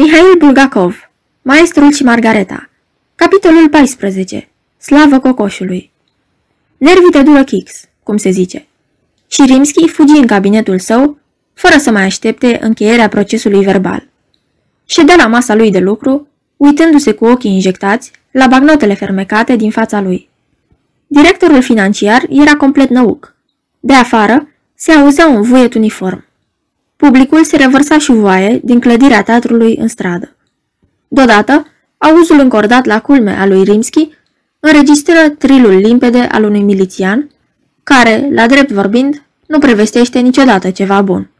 Mihail Bulgakov, Maestrul și Margareta Capitolul 14 Slavă cocoșului Nervii te dură Kix, cum se zice. Și Rimski fugi în cabinetul său, fără să mai aștepte încheierea procesului verbal. Ședea la masa lui de lucru, uitându-se cu ochii injectați la bagnotele fermecate din fața lui. Directorul financiar era complet năuc. De afară se auzea un vuiet uniform. Publicul se revărsa și voaie din clădirea teatrului în stradă. Deodată, auzul încordat la culme a lui Rimski înregistră trilul limpede al unui milițian, care, la drept vorbind, nu prevestește niciodată ceva bun.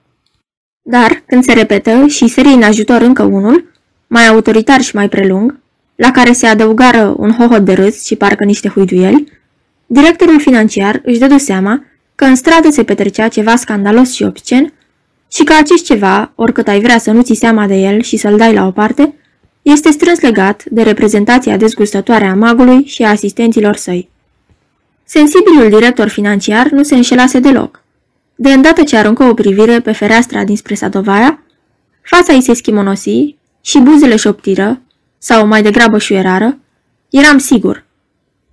Dar, când se repetă și sări în ajutor încă unul, mai autoritar și mai prelung, la care se adăugară un hohot de râs și parcă niște huiduieli, directorul financiar își dădu seama că în stradă se petrecea ceva scandalos și obscen și că acest ceva, oricât ai vrea să nu ți seama de el și să-l dai la o parte, este strâns legat de reprezentația dezgustătoare a magului și a asistenților săi. Sensibilul director financiar nu se înșelase deloc. De îndată ce aruncă o privire pe fereastra dinspre Sadovaia, fața îi se schimonosi și buzele șoptiră, sau mai degrabă șuierară, eram sigur.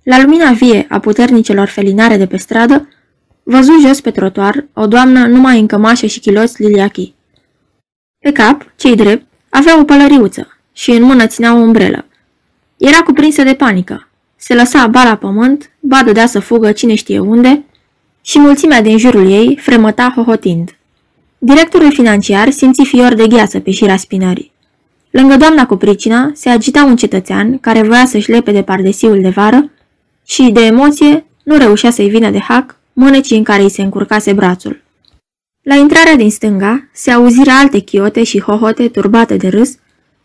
La lumina vie a puternicelor felinare de pe stradă, văzu jos pe trotuar o doamnă numai în cămașă și chiloți liliachi. Pe cap, cei drept, avea o pălăriuță și în mână ținea o umbrelă. Era cuprinsă de panică. Se lăsa ba la pământ, ba dădea să fugă cine știe unde și mulțimea din jurul ei fremăta hohotind. Directorul financiar simți fior de gheață pe șira spinării. Lângă doamna cu pricina se agita un cetățean care voia să-și lepe de pardesiul de vară și, de emoție, nu reușea să-i vină de hac mânecii în care îi se încurcase brațul. La intrarea din stânga se auziră alte chiote și hohote turbate de râs,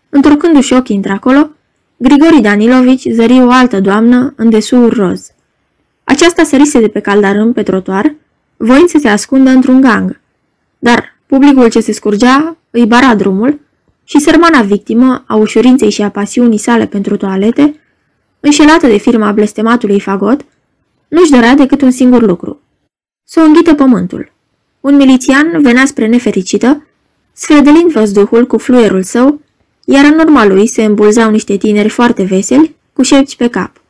întrucându-și ochii într-acolo, Grigori Danilovici zări o altă doamnă în desuur roz. Aceasta sărise de pe caldarâm pe trotuar, voind să se ascundă într-un gang. Dar publicul ce se scurgea îi bara drumul și sărmana victimă a ușurinței și a pasiunii sale pentru toalete, înșelată de firma blestematului Fagot, nu-și dorea decât un singur lucru. Să o înghită pământul. Un milițian venea spre nefericită, sfredelind văzduhul cu fluierul său, iar în urma lui se îmbulzeau niște tineri foarte veseli, cu șepci pe cap.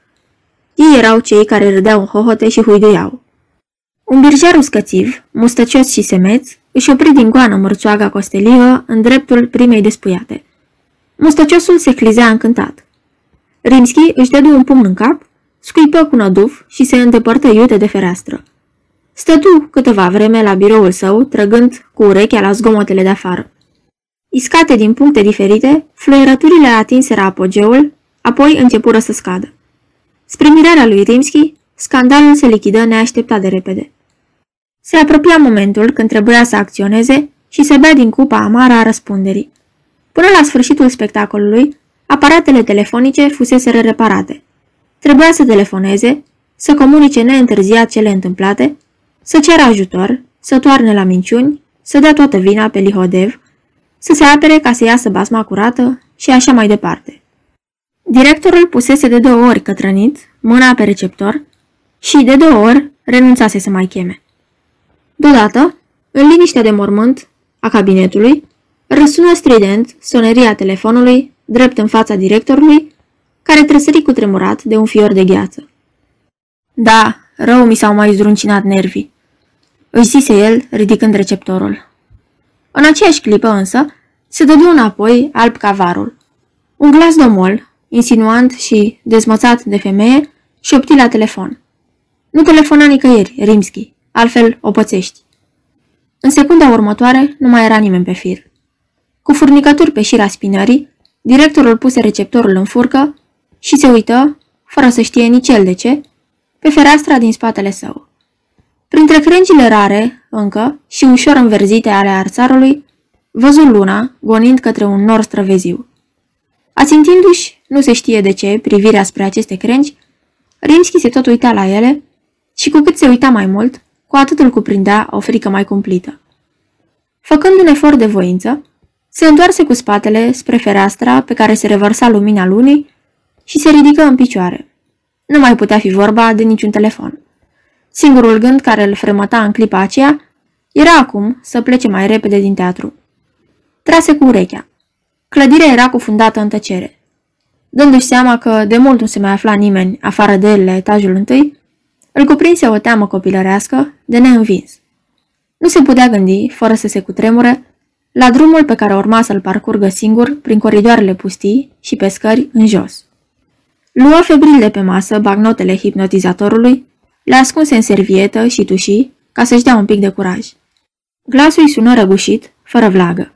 Ei erau cei care râdeau în hohote și huiduiau. Un birjar uscățiv, mustăcios și semeț, își opri din goană mărțoaga costelivă în dreptul primei despuiate. Mustăciosul se clizea încântat. Rimski își dădu un pumn în cap, scuipă cu năduf și se îndepărtă iute de fereastră. Stătu câteva vreme la biroul său, trăgând cu urechea la zgomotele de afară. Iscate din puncte diferite, fluierăturile atinseră apogeul, apoi începură să scadă. Spre mirarea lui Rimski, scandalul se lichidă neașteptat de repede. Se apropia momentul când trebuia să acționeze și să bea din cupa amară a răspunderii. Până la sfârșitul spectacolului, aparatele telefonice fuseseră reparate. Trebuia să telefoneze, să comunice neîntârziat cele întâmplate, să ceară ajutor, să toarne la minciuni, să dea toată vina pe Lihodev, să se apere ca să iasă basma curată și așa mai departe. Directorul pusese de două ori cătrănit, mâna pe receptor, și de două ori renunțase să mai cheme. Deodată, în liniștea de mormânt a cabinetului, răsună strident soneria telefonului drept în fața directorului, care trăsări cu tremurat de un fior de gheață. Da, rău mi s-au mai zdruncinat nervii, își zise el, ridicând receptorul. În aceeași clipă însă, se dădu înapoi alb cavarul. Un glas domol, insinuant și dezmățat de femeie, șopti la telefon. Nu telefona nicăieri, Rimski, altfel o pățești. În secunda următoare nu mai era nimeni pe fir. Cu furnicături pe șira spinării, directorul puse receptorul în furcă și se uită, fără să știe nici el de ce, pe fereastra din spatele său. Printre crengile rare, încă, și ușor înverzite ale arțarului, văzut luna, gonind către un nor străveziu. Ațintindu-și, nu se știe de ce, privirea spre aceste crengi, Rimski se tot uita la ele și cu cât se uita mai mult, cu atât îl cuprindea o frică mai cumplită. Făcând un efort de voință, se întoarse cu spatele spre fereastra pe care se revărsa lumina lunii și se ridică în picioare. Nu mai putea fi vorba de niciun telefon. Singurul gând care îl fremăta în clipa aceea era acum să plece mai repede din teatru. Trase cu urechea. Clădirea era cufundată în tăcere. Dându-și seama că de mult nu se mai afla nimeni afară de el la etajul întâi, îl cuprinse o teamă copilărească de neînvins. Nu se putea gândi, fără să se cutremure, la drumul pe care urma să-l parcurgă singur prin coridoarele pustii și pe scări în jos. Luă febril de pe masă bagnotele hipnotizatorului, le ascunse în servietă și tuși ca să-și dea un pic de curaj. Glasul îi sună răgușit, fără vlagă.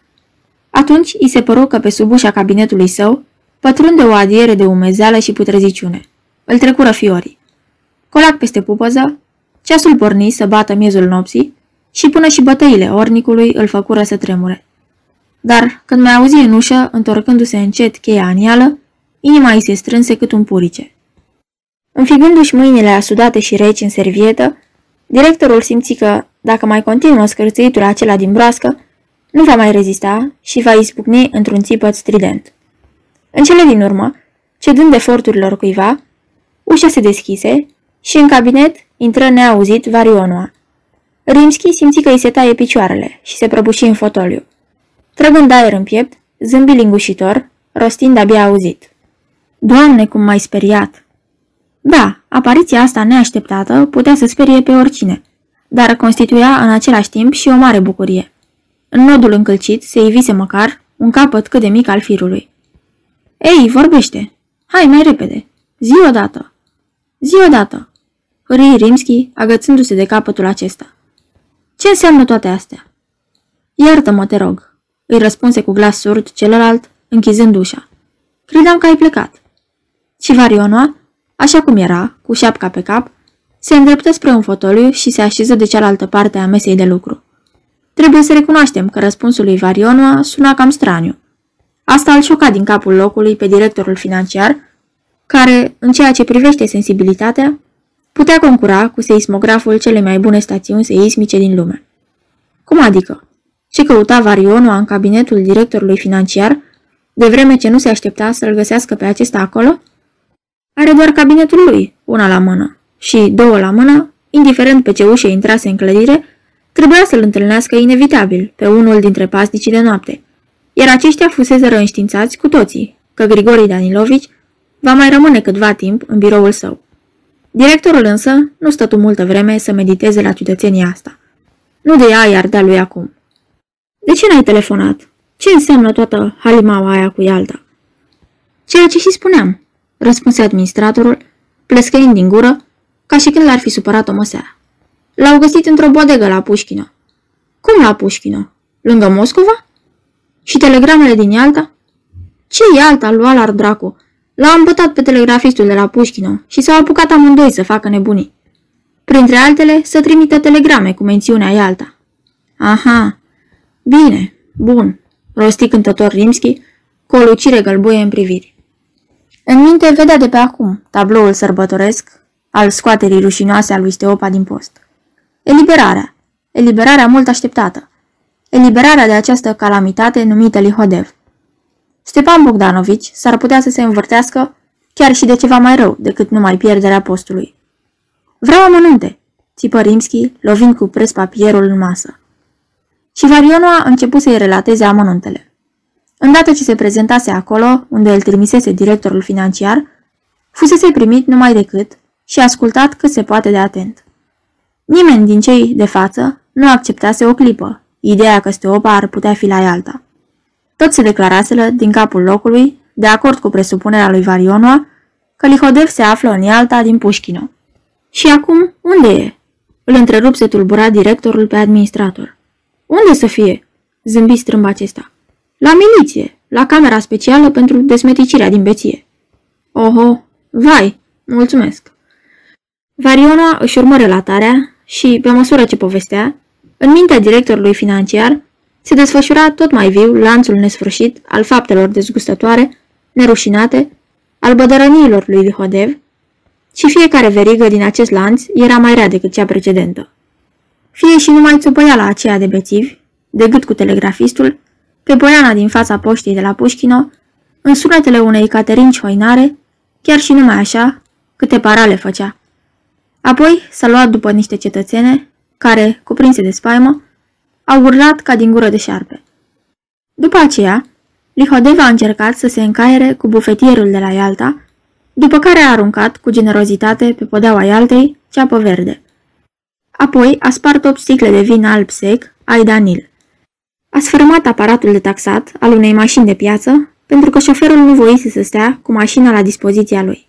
Atunci îi se păru că pe sub ușa cabinetului său pătrunde o adiere de umezeală și putreziciune. Îl trecură fiorii. Colac peste pupăză, ceasul porni să bată miezul nopții și până și bătăile ornicului îl făcură să tremure. Dar când mai auzi în ușă, întorcându-se încet cheia anială, inima îi se strânse cât un purice. Înfigându-și mâinile asudate și reci în servietă, directorul simți că, dacă mai continuă scârțâitul acela din broască, nu va mai rezista și va izbucni într-un țipăt strident. În cele din urmă, cedând eforturilor cuiva, ușa se deschise și în cabinet intră neauzit Varionua. Rimski simți că îi se taie picioarele și se prăbuși în fotoliu. Trăgând aer în piept, zâmbi lingușitor, rostind abia auzit. Doamne, cum m-ai speriat! Da, apariția asta neașteptată putea să sperie pe oricine, dar constituia în același timp și o mare bucurie. În nodul încălcit se ivise măcar un capăt cât de mic al firului. Ei, vorbește! Hai, mai repede! Zi odată! Zi odată! Hârii Rimski, agățându-se de capătul acesta. Ce înseamnă toate astea? Iartă-mă, te rog, îi răspunse cu glas surd celălalt, închizând ușa. Credeam că ai plecat. Și Varionoa, așa cum era, cu șapca pe cap, se îndreptă spre un fotoliu și se așeză de cealaltă parte a mesei de lucru. Trebuie să recunoaștem că răspunsul lui Varionoa suna cam straniu. Asta îl șoca din capul locului pe directorul financiar, care, în ceea ce privește sensibilitatea, putea concura cu seismograful cele mai bune stațiuni seismice din lume. Cum adică? Ce căuta Varionoa în cabinetul directorului financiar, de vreme ce nu se aștepta să-l găsească pe acesta acolo? Are doar cabinetul lui, una la mână, și două la mână, indiferent pe ce ușă intrase în clădire, trebuia să-l întâlnească inevitabil pe unul dintre pasnicii de noapte, iar aceștia fusese înștiințați cu toții că Grigori Danilovici va mai rămâne câtva timp în biroul său. Directorul însă nu stătu multă vreme să mediteze la ciudățenia asta. Nu de ea iar de lui acum. De ce n-ai telefonat? Ce înseamnă toată halimaua aia cu Ialta? Ceea ce și spuneam, răspunse administratorul, plescăind din gură, ca și când l-ar fi supărat o măsea. L-au găsit într-o bodegă la Pușchină. Cum la Pușchină? Lângă Moscova? Și telegramele din Ialta? Ce Ialta, lua la dracu? L-a îmbătat pe telegrafistul de la Pușchină și s-au apucat amândoi să facă nebunii. Printre altele, să trimită telegrame cu mențiunea Ialta. Aha, bine, bun, rosti cântător Rimski, cu o lucire gălbuie în priviri. În minte vedea de pe acum tabloul sărbătoresc al scoaterii rușinoase a lui Steopa din post. Eliberarea. Eliberarea mult așteptată. Eliberarea de această calamitate numită Lihodev. Stepan Bogdanovici s-ar putea să se învârtească chiar și de ceva mai rău decât numai pierderea postului. Vreau amănunte, țipă Rimski, lovind cu pres papierul în masă. Și Varionoa a început să-i relateze amănuntele. Îndată ce se prezentase acolo, unde îl trimisese directorul financiar, fusese primit numai decât și ascultat cât se poate de atent. Nimeni din cei de față nu acceptase o clipă, ideea că Steopa ar putea fi la alta. Toți se declaraseră din capul locului, de acord cu presupunerea lui Varionoa, că Lihodev se află în Ialta din Pușchino. Și acum, unde e? Îl întrerupse tulburat directorul pe administrator. Unde să fie? Zâmbi strâmb acesta. La miliție, la camera specială pentru desmeticirea din beție. Oho, vai, mulțumesc. Variona își urmă relatarea și, pe măsură ce povestea, în mintea directorului financiar se desfășura tot mai viu lanțul nesfârșit al faptelor dezgustătoare, nerușinate, al bădărăniilor lui Lihodev, și fiecare verigă din acest lanț era mai rea decât cea precedentă. Fie și numai la aceea de bețivi, de gât cu telegrafistul, pe poiana din fața poștii de la Pușchino, în sunetele unei caterinci hoinare, chiar și numai așa, câte parale făcea. Apoi s-a luat după niște cetățene, care, cuprinse de spaimă, au urlat ca din gură de șarpe. După aceea, Lihodev a încercat să se încaiere cu bufetierul de la Ialta, după care a aruncat cu generozitate pe podeaua Ialtei ceapă verde. Apoi a spart 8 sticle de vin alb sec, Aidanil. A sfârmat aparatul de taxat al unei mașini de piață pentru că șoferul nu voise să stea cu mașina la dispoziția lui.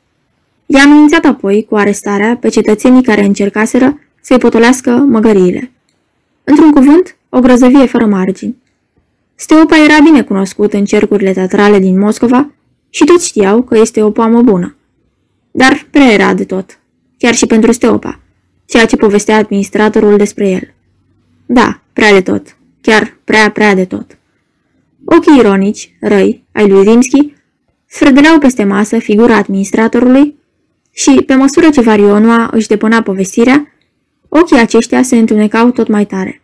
I-a amenințat apoi cu arestarea pe cetățenii care încercaseră să-i potolească măgăriile. Într-un cuvânt, o grăzăvie fără margini. Steopa era bine cunoscut în cercurile teatrale din Moscova și toți știau că este o poamă bună. Dar prea era de tot, chiar și pentru Steopa, ceea ce povestea administratorul despre el. Da, prea de tot, chiar prea, prea de tot. Ochii ironici, răi, ai lui Rimski, sfrădeleau peste masă figura administratorului și, pe măsură ce Varionua își depunea povestirea, ochii aceștia se întunecau tot mai tare.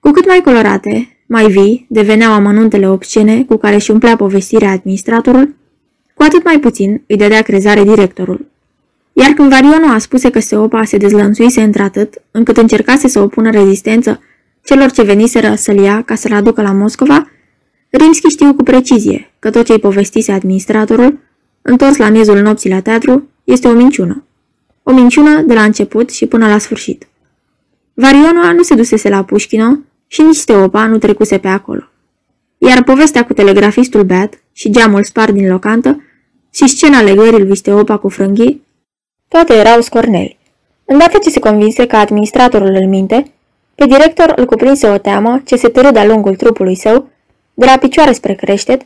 Cu cât mai colorate, mai vii, deveneau amănuntele obscene cu care își umplea povestirea administratorul, cu atât mai puțin îi dădea crezare directorul. Iar când Varionua a spus că Seopa se dezlănțuise într-atât, încât încercase să opună rezistență celor ce veniseră să-l ia ca să-l aducă la Moscova, Rimski știu cu precizie că tot ce-i povestise administratorul, întors la miezul nopții la teatru, este o minciună. O minciună de la început și până la sfârșit. Varionua nu se dusese la Pușchino și nici Steopa nu trecuse pe acolo. Iar povestea cu telegrafistul beat și geamul spart din locantă și scena legării lui Steopa cu frânghii, toate erau scorneli. Îndată ce se convinse că administratorul îl minte, pe director îl cuprinse o teamă ce se târâ de-a lungul trupului său, de la picioare spre creștet,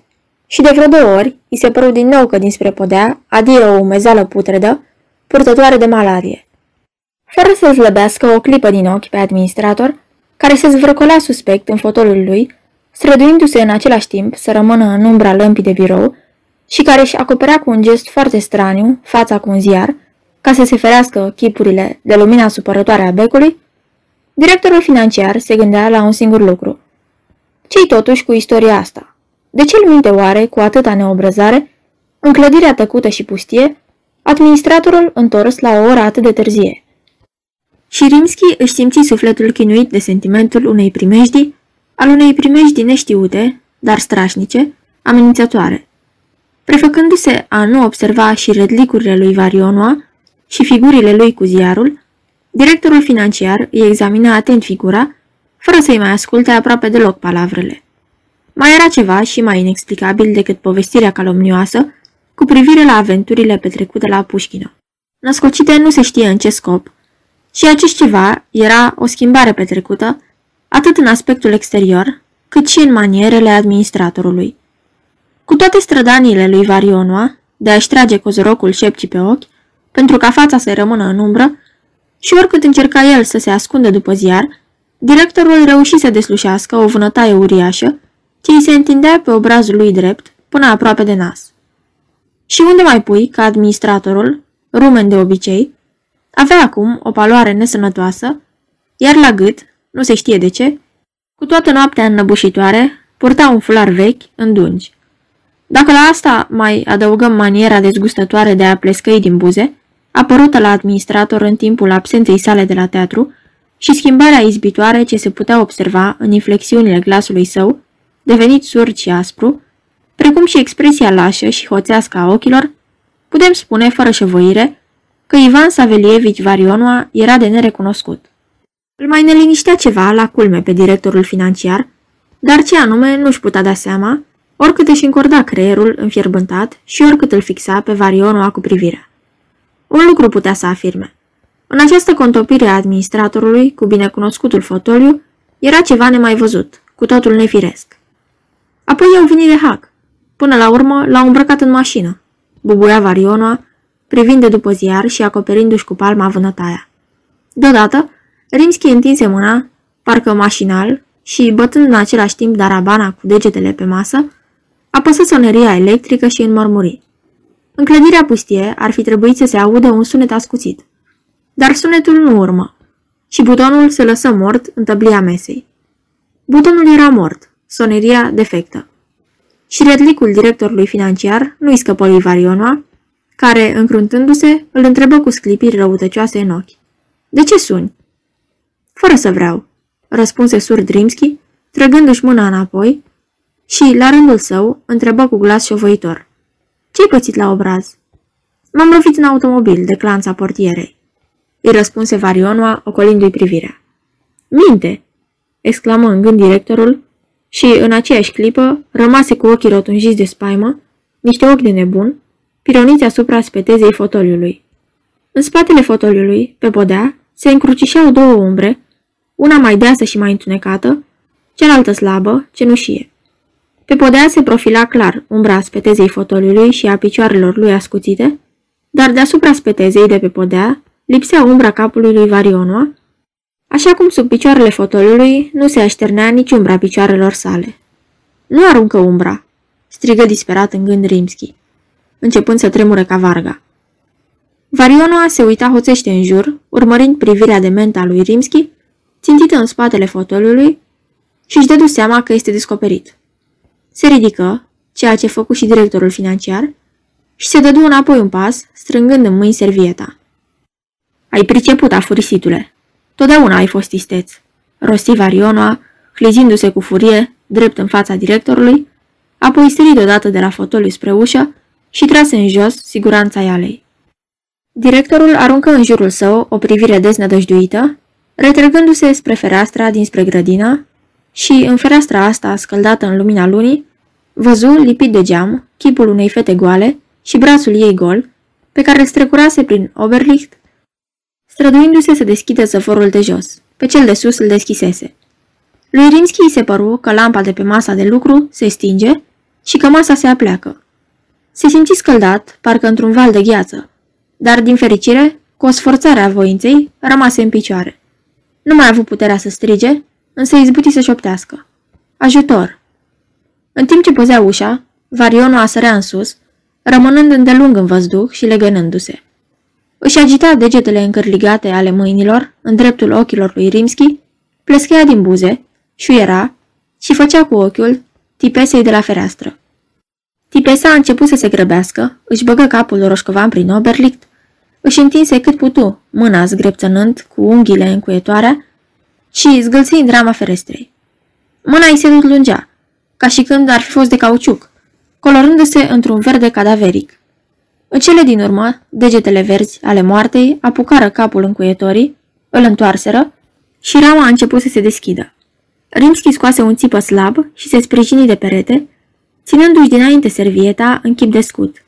și de vreo două ori îi se păru din nou că dinspre podea adie o umezeală putredă, purtătoare de malarie. Fără să zlăbească o clipă din ochi pe administrator, care se zvârcolea suspect în fotolul lui, străduindu-se în același timp să rămână în umbra lămpii de birou și care își acoperea cu un gest foarte straniu fața cu un ziar, ca să se ferească chipurile de lumina supărătoare a becului, directorul financiar se gândea la un singur lucru. Ce-i totuși cu istoria asta? De ce îl minte oare cu atâta neobrăzare, în clădirea tăcută și pustie, administratorul întors la o oră atât de târzie? Și Rimski își simți sufletul chinuit de sentimentul unei primejdii, al unei primejdii neștiute, dar strașnice, amenințătoare. Prefăcându-se a nu observa și redlicurile lui Varionua și figurile lui cu ziarul, directorul financiar îi examina atent figura, fără să-i mai asculte aproape deloc palavrele. Mai era ceva și mai inexplicabil decât povestirea calomnioasă cu privire la aventurile petrecute la Pușchino. Născocite nu se știe în ce scop, și acest ceva era o schimbare petrecută, atât în aspectul exterior, cât și în manierele administratorului. Cu toate strădaniile lui Varionua, de a-și trage cozorocul șepcii pe ochi, pentru ca fața să rămână în umbră, și oricât încerca el să se ascundă după ziar, directorul reuși să deslușească o vânătaie uriașă, ce îi se întindea pe obrazul lui drept, până aproape de nas. Și unde mai pui, ca administratorul, rumen de obicei, avea acum o paloare nesănătoasă, iar la gât, nu se știe de ce, cu toată noaptea înnăbușitoare, purta un fular vechi în dungi. Dacă la asta mai adăugăm maniera dezgustătoare de a plescăi din buze, apărută la administrator în timpul absenței sale de la teatru, și schimbarea izbitoare ce se putea observa în inflexiunile glasului său, devenit surd și aspru, precum și expresia lașă și hoțească a ochilor, putem spune fără șăvoire că Ivan Savelievici Varionua era de nerecunoscut. Îl mai neliniștea ceva la culme pe directorul financiar, dar ce anume nu-și putea da seama, oricât își încorda creierul înfierbântat și oricât îl fixa pe Varionua cu privirea. Un lucru putea să afirme. În această contopire a administratorului cu binecunoscutul fotoliu era ceva nemai văzut, cu totul nefiresc. Apoi i-au venit de hac. Până la urmă l-au îmbrăcat în mașină. Bubuia Varionua, privind de după ziar și acoperindu-și cu palma vânătaia. Deodată, Rimski întinse mâna, parcă mașinal, și, bătând în același timp darabana cu degetele pe masă, apăsă soneria electrică și înmormuri. În clădirea pustie ar fi trebuit să se audă un sunet ascuțit. Dar sunetul nu urmă și butonul se lăsă mort în tăblia mesei. Butonul era mort, soneria defectă. Și redlicul directorului financiar nu-i scăpă lui Varionua, care, încruntându-se, îl întrebă cu sclipiri răutăcioase în ochi. De ce suni?" Fără să vreau," răspunse surd Rimski, trăgându-și mâna înapoi și, la rândul său, întrebă cu glas șovăitor. Ce-ai pățit la obraz?" M-am lovit în automobil de clanța portierei. Îi răspunse Varionua, ocolindu-i privirea. Minte! exclamă în gând directorul și, în aceeași clipă, rămase cu ochii rotunjiți de spaimă, niște ochi de nebun, pironiți asupra spetezei fotoliului. În spatele fotoliului, pe podea, se încrucișeau două umbre, una mai deasă și mai întunecată, cealaltă slabă, cenușie. Pe podea se profila clar umbra spetezei fotoliului și a picioarelor lui ascuțite, dar deasupra spetezei de pe podea lipsea umbra capului lui Varionua, așa cum sub picioarele fotoliului nu se așternea nici umbra picioarelor sale. Nu aruncă umbra, strigă disperat în gând Rimski, începând să tremure ca varga. Varionua se uita hoțește în jur, urmărind privirea de menta lui Rimski, țintită în spatele fotoliului, și își dădu seama că este descoperit. Se ridică, ceea ce făcu și directorul financiar, și se dădu înapoi un pas, strângând în mâini servieta. Ai priceput, afurisitule. Totdeauna ai fost isteț. Rosti Varionoa, hlizindu-se cu furie, drept în fața directorului, apoi sări deodată de la fotoliu spre ușă și trase în jos siguranța ialei. Directorul aruncă în jurul său o privire deznădăjduită, retrăgându-se spre fereastra dinspre grădină și, în fereastra asta scăldată în lumina lunii, văzu, lipit de geam, chipul unei fete goale și brațul ei gol, pe care îl strecurase prin Oberlicht, străduindu-se să deschidă zăvorul de jos. Pe cel de sus îl deschisese. Lui Rimski se păru că lampa de pe masa de lucru se stinge și că masa se apleacă. Se simți scăldat, parcă într-un val de gheață, dar, din fericire, cu o sforțare a voinței, rămase în picioare. Nu mai a avut puterea să strige, însă izbuti să șoptească. Ajutor! În timp ce păzea ușa, Varionul a sărea în sus, rămânând îndelung în văzduh și legănându-se. Își agita degetele încărligate ale mâinilor în dreptul ochilor lui Rimski, plescheia din buze, șuiera și făcea cu ochiul tipesei de la fereastră. Tipesa a început să se grăbească, își băgă capul roșcovan prin oberlict, își întinse cât putu, mâna zgrepțănând cu unghiile încuietoarea și zgâlțind rama ferestrei. Mâna îi se lungea, ca și când ar fi fost de cauciuc, colorându-se într-un verde cadaveric. În cele din urmă, degetele verzi ale moartei apucară capul încuietorii, îl întoarseră și rama a început să se deschidă. Rimski scoase un țipă slab și se sprijini de perete, ținându-și dinainte servieta în chip de scut.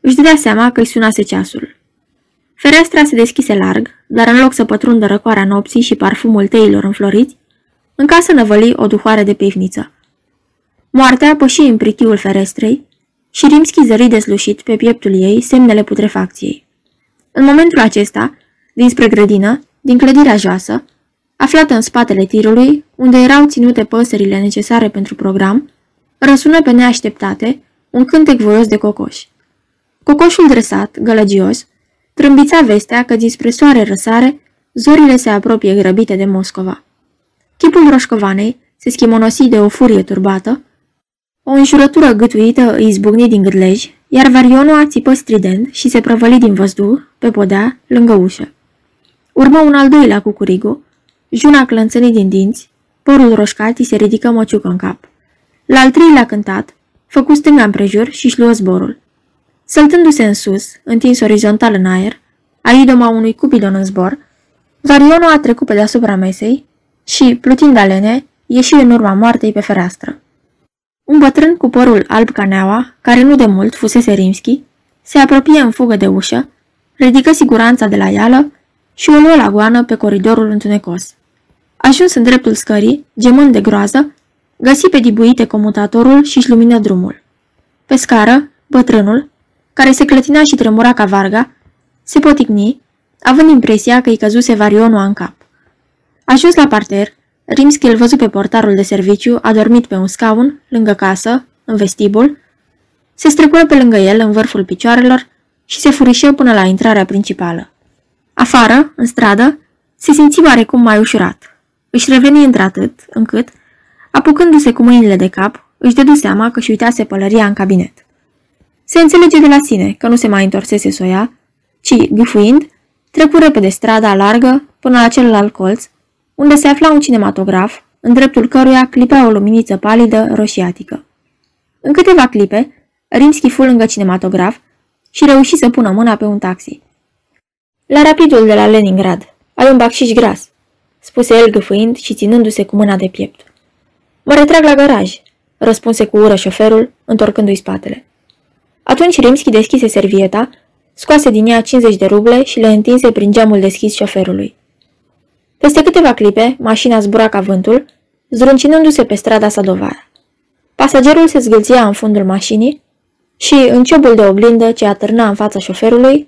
Își dădea seama că îi sunase ceasul. Fereastra se deschise larg, dar în loc să pătrundă răcoarea nopții și parfumul teilor înfloriți, în casă năvăli o duhoare de pivniță. Moartea păși în pritiul ferestrei și Rimski zări deslușit pe pieptul ei semnele putrefacției. În momentul acesta, dinspre grădină, din clădirea joasă, aflată în spatele tirului, unde erau ținute păsările necesare pentru program, răsună pe neașteptate un cântec voios de cocoș. Cocoșul dresat, gălăgios, trâmbița vestea că dinspre soare răsare, zorile se apropie grăbite de Moscova. Chipul roșcovanei se schimonosi de o furie turbată, o înjurătură gâtuită îi zbucni din gâdlej, iar varionul țipă strident și se prăvăli din văzduh, pe podea, lângă ușă. Urmă un al doilea cucurigu, juna clănțănii din dinți, părul roșcat îi se ridică măciucă în cap. La al treilea cântat, făcu stânga împrejur și-și luă zborul. Săltându-se în sus, întins orizontal în aer, a idoma unui cupidon în zbor, varionul a trecut pe deasupra mesei și, plutind alene, ieși în urma moartei pe fereastră. Un bătrân cu părul alb ca neaua, care nu de mult fusese Rimski, se apropie în fugă de ușă, ridică siguranța de la ială și o luă la goană pe coridorul întunecos. Ajuns în dreptul scării, gemând de groază, găsi pe dibuite comutatorul și-și lumină drumul. Pe scară, bătrânul, care se clătina și tremura ca varga, se poticni, având impresia că îi căzuse varionul în cap. Ajuns la parter, Rimski îl văzu pe portarul de serviciu, adormit pe un scaun, lângă casă, în vestibul, se strecură pe lângă el, în vârful picioarelor, și se furișă până la intrarea principală. Afară, în stradă, se simți oarecum mai ușurat. Își reveni într-atât, încât, apucându-se cu mâinile de cap, își dădu seama că și uitase pălăria în cabinet. Se înțelege de la sine că nu se mai întorsese să o ia, ci, gâfuind, trecu repede strada largă până la celălalt colț, unde se afla un cinematograf, în dreptul căruia clipea o luminiță palidă roșiatică. În câteva clipe, Rimski fu lângă cinematograf și reuși să pună mâna pe un taxi. La rapidul de la Leningrad, ai un bacșiș gras, spuse el gâfâind și ținându-se cu mâna de piept. Mă retrag la garaj, răspunse cu ură șoferul, întorcându-i spatele. Atunci Rimski deschise servieta, scoase din ea 50 de ruble și le întinse prin geamul deschis șoferului. Peste câteva clipe, mașina zbura ca vântul, zruncinându-se pe strada Sadovara. Pasagerul se zgâlția în fundul mașinii și, în ciobul de oglindă ce atârna în fața șoferului,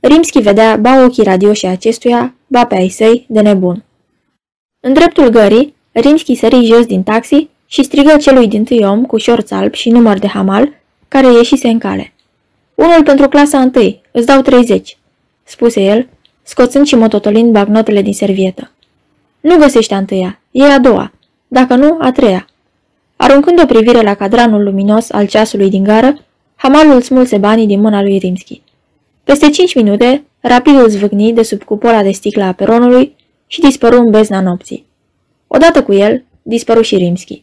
Rimski vedea ba ochii radioși acestuia, ba pe ai săi, de nebun. În dreptul gării, Rimski sări jos din taxi și strigă celui din tâi om cu șorț alb și număr de hamal, care ieșise în cale. Unul pentru clasa întâi, îți dau 30, spuse el, scoțând și mototolind bagnotele din servietă. Nu găsești a întâia, e a doua, dacă nu, a treia. Aruncând o privire la cadranul luminos al ceasului din gară, hamalul smulse banii din mâna lui Rimski. Peste cinci minute, rapidul zvâgni de sub cupola de sticlă a peronului și dispăru în bezna nopții. Odată cu el, dispăru și Rimski.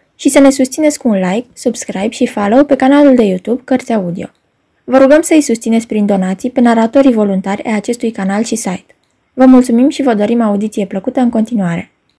și să ne susțineți cu un like, subscribe și follow pe canalul de YouTube Cărți Audio. Vă rugăm să îi susțineți prin donații pe naratorii voluntari ai acestui canal și site. Vă mulțumim și vă dorim audiție plăcută în continuare.